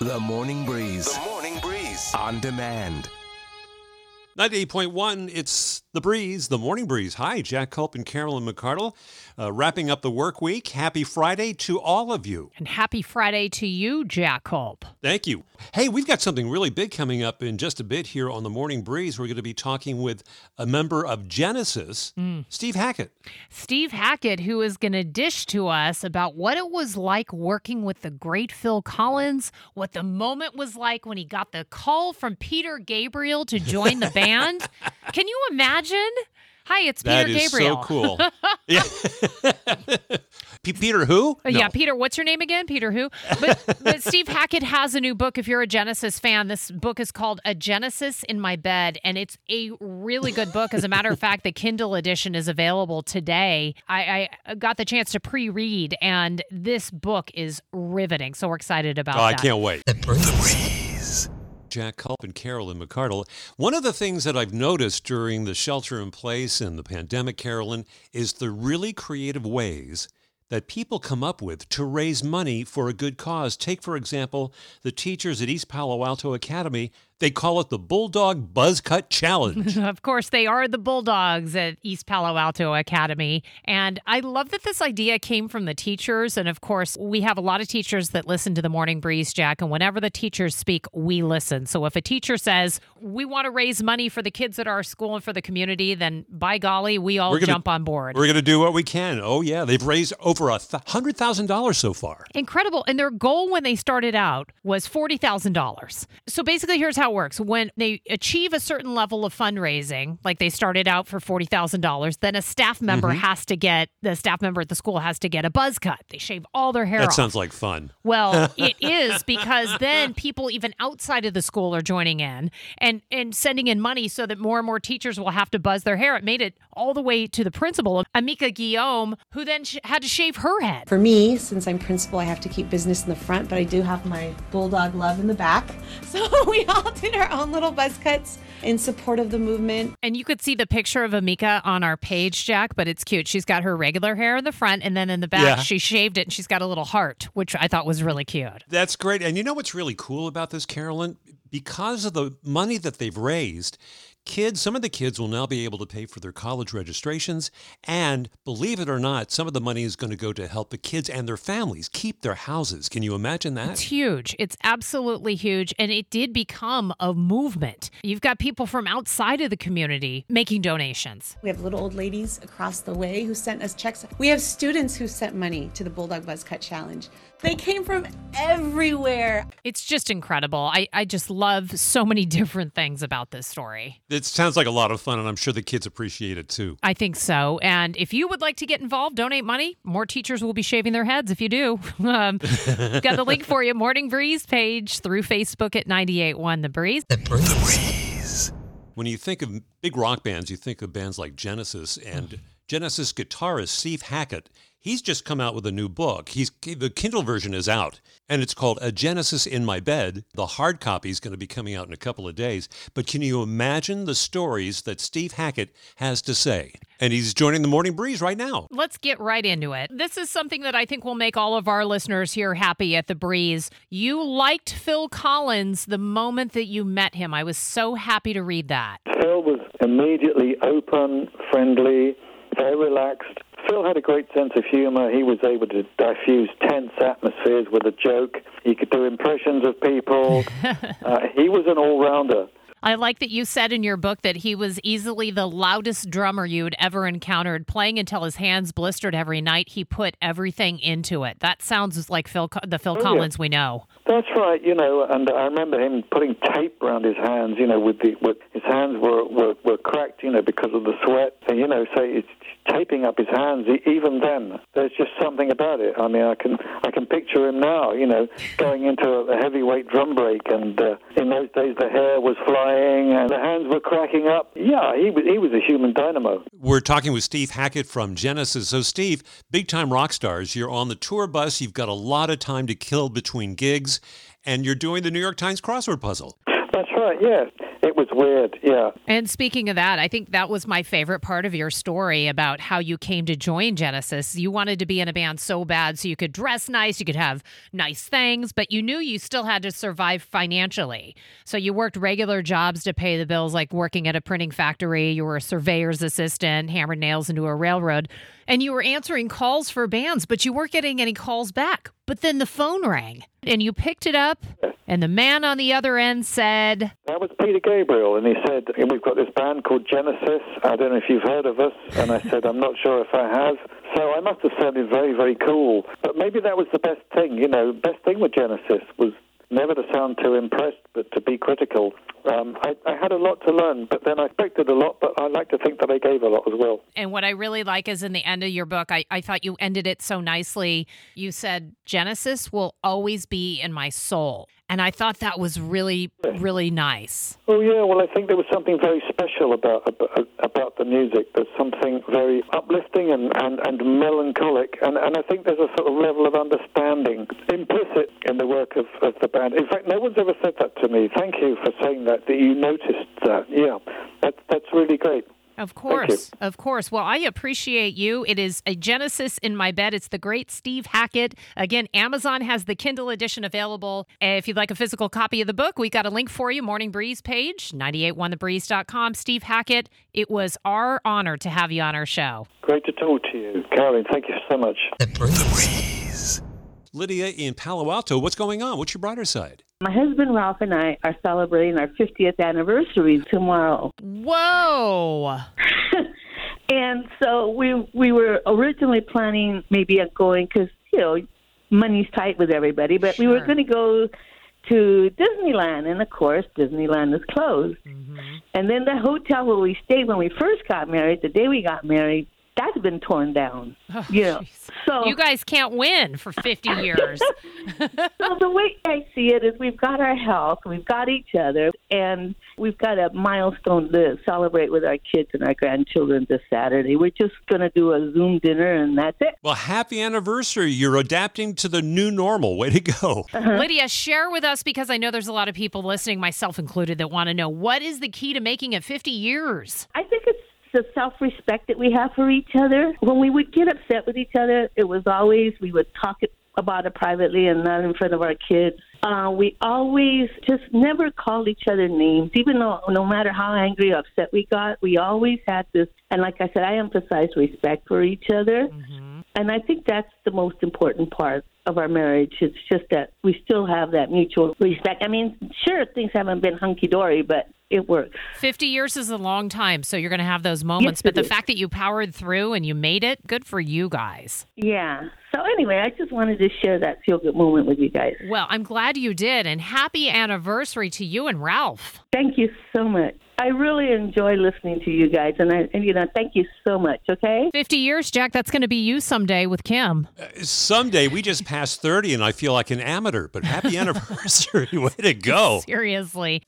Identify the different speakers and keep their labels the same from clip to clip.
Speaker 1: The Morning Breeze. The Morning Breeze. On demand.
Speaker 2: 98.1, it's The Breeze, The Morning Breeze. Hi, Jack Culp and Carolyn McCardle. Uh, wrapping up the work week. Happy Friday to all of you.
Speaker 3: And happy Friday to you, Jack Culp.
Speaker 2: Thank you. Hey, we've got something really big coming up in just a bit here on The Morning Breeze. We're going to be talking with a member of Genesis, Steve Hackett.
Speaker 3: Steve Hackett, who is going to dish to us about what it was like working with the great Phil Collins, what the moment was like when he got the call from Peter Gabriel to join the band. Can you imagine? Hi, it's
Speaker 2: That
Speaker 3: Peter
Speaker 2: is
Speaker 3: Gabriel.
Speaker 2: so cool. yeah. P- Peter who?
Speaker 3: Uh, Yeah, Peter, what's your name again? Peter who? But, but Steve Hackett has a new book. If you're a Genesis fan, this book is called A Genesis in My Bed, and it's a really good book. As a matter of fact, the Kindle edition is available today. I, I got the chance to pre read, and this book is riveting. So we're excited about
Speaker 2: Oh, I
Speaker 3: that.
Speaker 2: can't wait. Jack Culp and Carolyn McCardle. One of the things that I've noticed during the shelter in place and the pandemic, Carolyn, is the really creative ways that people come up with to raise money for a good cause. Take, for example, the teachers at East Palo Alto Academy. They call it the Bulldog Buzz Cut Challenge.
Speaker 3: Of course, they are the Bulldogs at East Palo Alto Academy. And I love that this idea came from the teachers. And of course, we have a lot of teachers that listen to the Morning Breeze, Jack. And whenever the teachers speak, we listen. So if a teacher says, we want to raise money for the kids at our school and for the community, then by golly, we all
Speaker 2: gonna-
Speaker 3: jump on board.
Speaker 2: We're going to do what we can. Oh, yeah. They've raised over a th- $100,000 so far.
Speaker 3: Incredible. And their goal when they started out was $40,000. So basically, here's how it works when they achieve a certain level of fundraising, like they started out for $40,000, then a staff member
Speaker 2: Mm-hmm.
Speaker 3: has to get, the staff member at the school has to get a buzz cut. They shave all their hair
Speaker 2: That
Speaker 3: off.
Speaker 2: sounds like fun.
Speaker 3: Well, it is because then people even outside of the school are joining in and and sending in money so that more and more teachers will have to buzz their hair. It made it all the way to the principal, Amika Guillaume, who then sh- had to shave her head.
Speaker 4: For me, since I'm principal, I have to keep business in the front, but I do have my bulldog love in the back. So we all did our own little buzz cuts in support of the movement.
Speaker 3: And you could see the picture of Amika on our page, Jack, but it's cute. She's got her regular hair in the front, and then in the back,
Speaker 2: Yeah.
Speaker 3: she shaved it and she's got a little heart, which I thought was really cute.
Speaker 2: That's great. And you know what's really cool about this, Carolyn? Because of the money that they've raised, kids, some of the kids will now be able to pay for their college registrations. And believe it or not, some of the money is going to go to help the kids and their families keep their houses. Can you imagine that?
Speaker 3: It's huge. It's absolutely huge. And it did become a movement. You've got people from outside of the community making donations.
Speaker 4: We have little old ladies across the way who sent us checks. We have students who sent money to the Bulldog Buzz Cut Challenge. They came from everywhere.
Speaker 3: It's just incredible. I, I just love so many different things about this story.
Speaker 2: It sounds like a lot of fun, and I'm sure the kids appreciate it too.
Speaker 3: I think so. And if you would like to get involved, donate money. More teachers will be shaving their heads if you do. um, got the link for you. Morning Breeze page through Facebook at 98.1 The Breeze.
Speaker 2: When you think of big rock bands, you think of bands like Genesis and Genesis guitarist Steve Hackett. He's just come out with a new book. He's the Kindle version is out, and it's called A Genesis in My Bed. The hard copy is going to be coming out in a couple of days. But can you imagine the stories that Steve Hackett has to say? And he's joining the Morning Breeze right now.
Speaker 3: Let's get right into it. This is something that I think will make all of our listeners here happy at the breeze. You liked Phil Collins the moment that you met him. I was so happy to read that.
Speaker 5: Phil was immediately open, friendly, very relaxed. Phil had a great sense of humor. He was able to diffuse tense atmospheres with a joke. He could do impressions of people. uh, he was an all rounder.
Speaker 3: I like that you said in your book that he was easily the loudest drummer you'd ever encountered, playing until his hands blistered every night. He put everything into it. That sounds like Phil, the Phil
Speaker 5: Oh, yeah.
Speaker 3: Collins we know.
Speaker 5: That's right, you know, and I remember him putting tape around his hands, you know, with the with his hands were, were were cracked, you know, because of the sweat, and you know, so it's taping up his hands. Even then, there's just something about it. I mean, I can I can picture him now, you know, going into a, a heavyweight drum break, and uh, in those days the hair was flying and the hands were cracking up. Yeah, he was he was a human dynamo.
Speaker 2: We're talking with Steve Hackett from Genesis. So, Steve, big time rock stars, you're on the tour bus, you've got a lot of time to kill between gigs, and you're doing the New York Times crossword puzzle.
Speaker 5: That's right. Yeah, it was weird. Yeah.
Speaker 3: And speaking of that, I think that was my favorite part of your story about how you came to join Genesis. You wanted to be in a band so bad so you could dress nice, you could have nice things, but you knew you still had to survive financially. So you worked regular jobs to pay the bills, like working at a printing factory, you were a surveyor's assistant, hammered nails into a railroad, and you were answering calls for bands, but you weren't getting any calls back. But then the phone rang and you picked it up, and the man on the other end said,
Speaker 5: That was Peter Gabriel, and he said, We've got this band called Genesis. I don't know if you've heard of us. And I said, I'm not sure if I have. So I must have sounded very, very cool. But maybe that was the best thing, you know, best thing with Genesis was never to sound too impressed, but to be critical. Um, I, I had a lot to learn, but then I expected a lot, but I like to think that I gave a lot as well.
Speaker 3: And what I really like is in the end of your book, I, I thought you ended it so nicely. You said, Genesis will always be in my soul. And I thought that was really, really nice.
Speaker 5: Oh, yeah. Well, I think there was something very special about about, about the music. There's something very uplifting and, and, and melancholic, and, and I think there's a sort of level of understanding implicit in the work of, of the band. In fact, no one's ever said that to me. Thank you for saying that. That you noticed that. Yeah, that's that's really great.
Speaker 3: Of course, of course. Well, I appreciate you. It is a Genesis in my bed. It's the great Steve Hackett. Again, Amazon has the Kindle edition available. If you'd like a physical copy of the book, we've got a link for you. Morning Breeze page, 981thebreeze.com. Steve Hackett, it was our honor to have you on our show.
Speaker 5: Great to talk to you, Carolyn. Thank you so much.
Speaker 2: Lydia in Palo Alto, what's going on? What's your brighter side?
Speaker 6: My husband Ralph and I are celebrating our 50th anniversary tomorrow.
Speaker 3: Whoa.
Speaker 6: and so we we were originally planning maybe on going because you know money's tight with everybody, but we were going to go to Disneyland, and of course Disneyland is closed. Mm-hmm. And then the hotel where we stayed when we first got married, the day we got married, that's been torn down. Oh, you know, so
Speaker 3: You guys can't win for 50 years.
Speaker 6: well, the way I see it is we've got our health, we've got each other, and we've got a milestone to celebrate with our kids and our grandchildren this Saturday. We're just going to do a Zoom dinner, and that's it.
Speaker 2: Well, happy anniversary. You're adapting to the new normal. Way to go. Uh-huh.
Speaker 3: Lydia, share with us because I know there's a lot of people listening, myself included, that want to know what is the key to making it 50 years?
Speaker 6: I think it's the self respect that we have for each other. When we would get upset with each other, it was always we would talk about it privately and not in front of our kids. Uh, we always just never called each other names, even though no matter how angry or upset we got, we always had this. And like I said, I emphasize respect for each other. And I think that's the most important part of our marriage. It's just that we still have that mutual respect. I mean, sure, things haven't been hunky dory, but it works.
Speaker 3: 50 years is a long time, so you're going to have those moments.
Speaker 6: Yes,
Speaker 3: but the
Speaker 6: is.
Speaker 3: fact that you powered through and you made it, good for you guys.
Speaker 6: Yeah. So anyway, I just wanted to share that feel good moment with you guys.
Speaker 3: Well, I'm glad you did. And happy anniversary to you and Ralph.
Speaker 6: Thank you so much. I really enjoy listening to you guys, and I and you know, thank you so much. Okay.
Speaker 3: 50 years, Jack, that's going to be you someday with Kim.
Speaker 2: Uh, someday we just passed 30 and I feel like an amateur, but happy anniversary. Way to go.
Speaker 3: Seriously.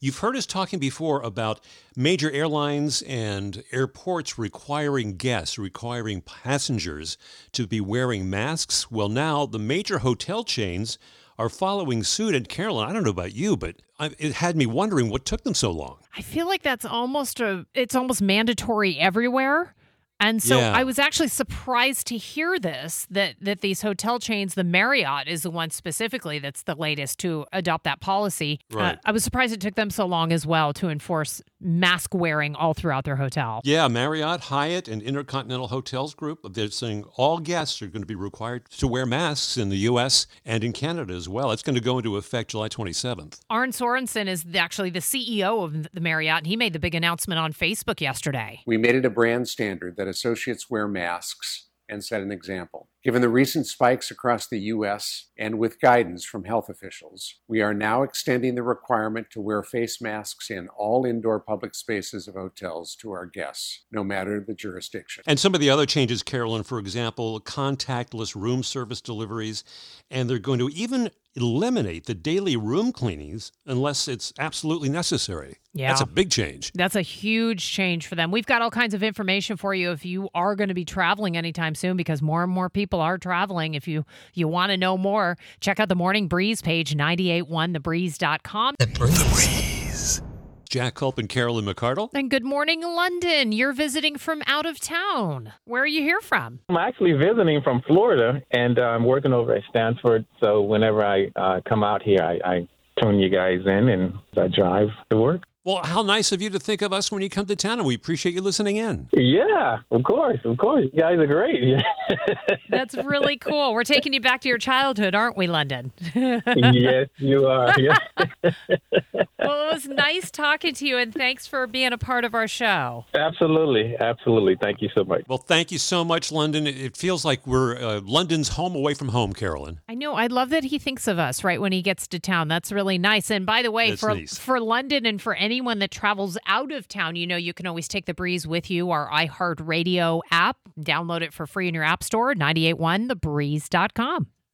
Speaker 2: You've heard us talking before about major airlines and airports requiring guests, requiring passengers to be wearing masks. Well, now the major hotel chains are following suit. And Carolyn, I don't know about you, but I, it had me wondering what took them so long.
Speaker 3: I feel like that's almost a it's almost mandatory everywhere. And so
Speaker 2: Yeah.
Speaker 3: I was actually surprised to hear this that that these hotel chains, the Marriott is the one specifically that's the latest to adopt that policy. Uh, I was surprised it took them so long as well to enforce mask wearing all throughout their hotel.
Speaker 2: Yeah, Marriott, Hyatt, and Intercontinental Hotels Group, they're saying all guests are going to be required to wear masks in the U.S. and in Canada as well. It's going to go into effect July 27th.
Speaker 3: Arne Sorenson is actually the CEO of the Marriott, and he made the big announcement on Facebook yesterday.
Speaker 7: We made it a brand standard that associates wear masks and set an example. Given the recent spikes across the U.S. and with guidance from health officials, we are now extending the requirement to wear face masks in all indoor public spaces of hotels to our guests, no matter the jurisdiction.
Speaker 2: And some of the other changes, Carolyn, for example, contactless room service deliveries, and they're going to even eliminate the daily room cleanings unless it's absolutely necessary.
Speaker 3: Yeah.
Speaker 2: That's a big change.
Speaker 3: That's a huge change for them. We've got all kinds of information for you if you are going to be traveling anytime soon because more and more people are traveling. If you you want to know more, check out the Morning Breeze page 981thebreeze.com.
Speaker 1: The Breeze.
Speaker 2: Jack Culp and Carolyn McCardle.
Speaker 3: And good morning, London. You're visiting from out of town. Where are you here from?
Speaker 8: I'm actually visiting from Florida, and uh, I'm working over at Stanford. So whenever I uh, come out here, I, I tune you guys in and I drive to work.
Speaker 2: Well, how nice of you to think of us when you come to town, and we appreciate you listening in.
Speaker 8: Yeah, of course, of course. You guys are great.
Speaker 3: That's really cool. We're taking you back to your childhood, aren't we, London?
Speaker 8: yes, you are. Yeah.
Speaker 3: well, it was nice talking to you, and thanks for being a part of our show.
Speaker 8: Absolutely, absolutely. Thank you so much.
Speaker 2: Well, thank you so much, London. It feels like we're uh, London's home away from home, Carolyn.
Speaker 3: Know. I love that he thinks of us right when he gets to town. That's really nice. And by the way,
Speaker 2: That's
Speaker 3: for
Speaker 2: nice.
Speaker 3: for London and for anyone that travels out of town, you know, you can always take the breeze with you. Our iHeartRadio app, download it for free in your app store. 981thebreeze.com.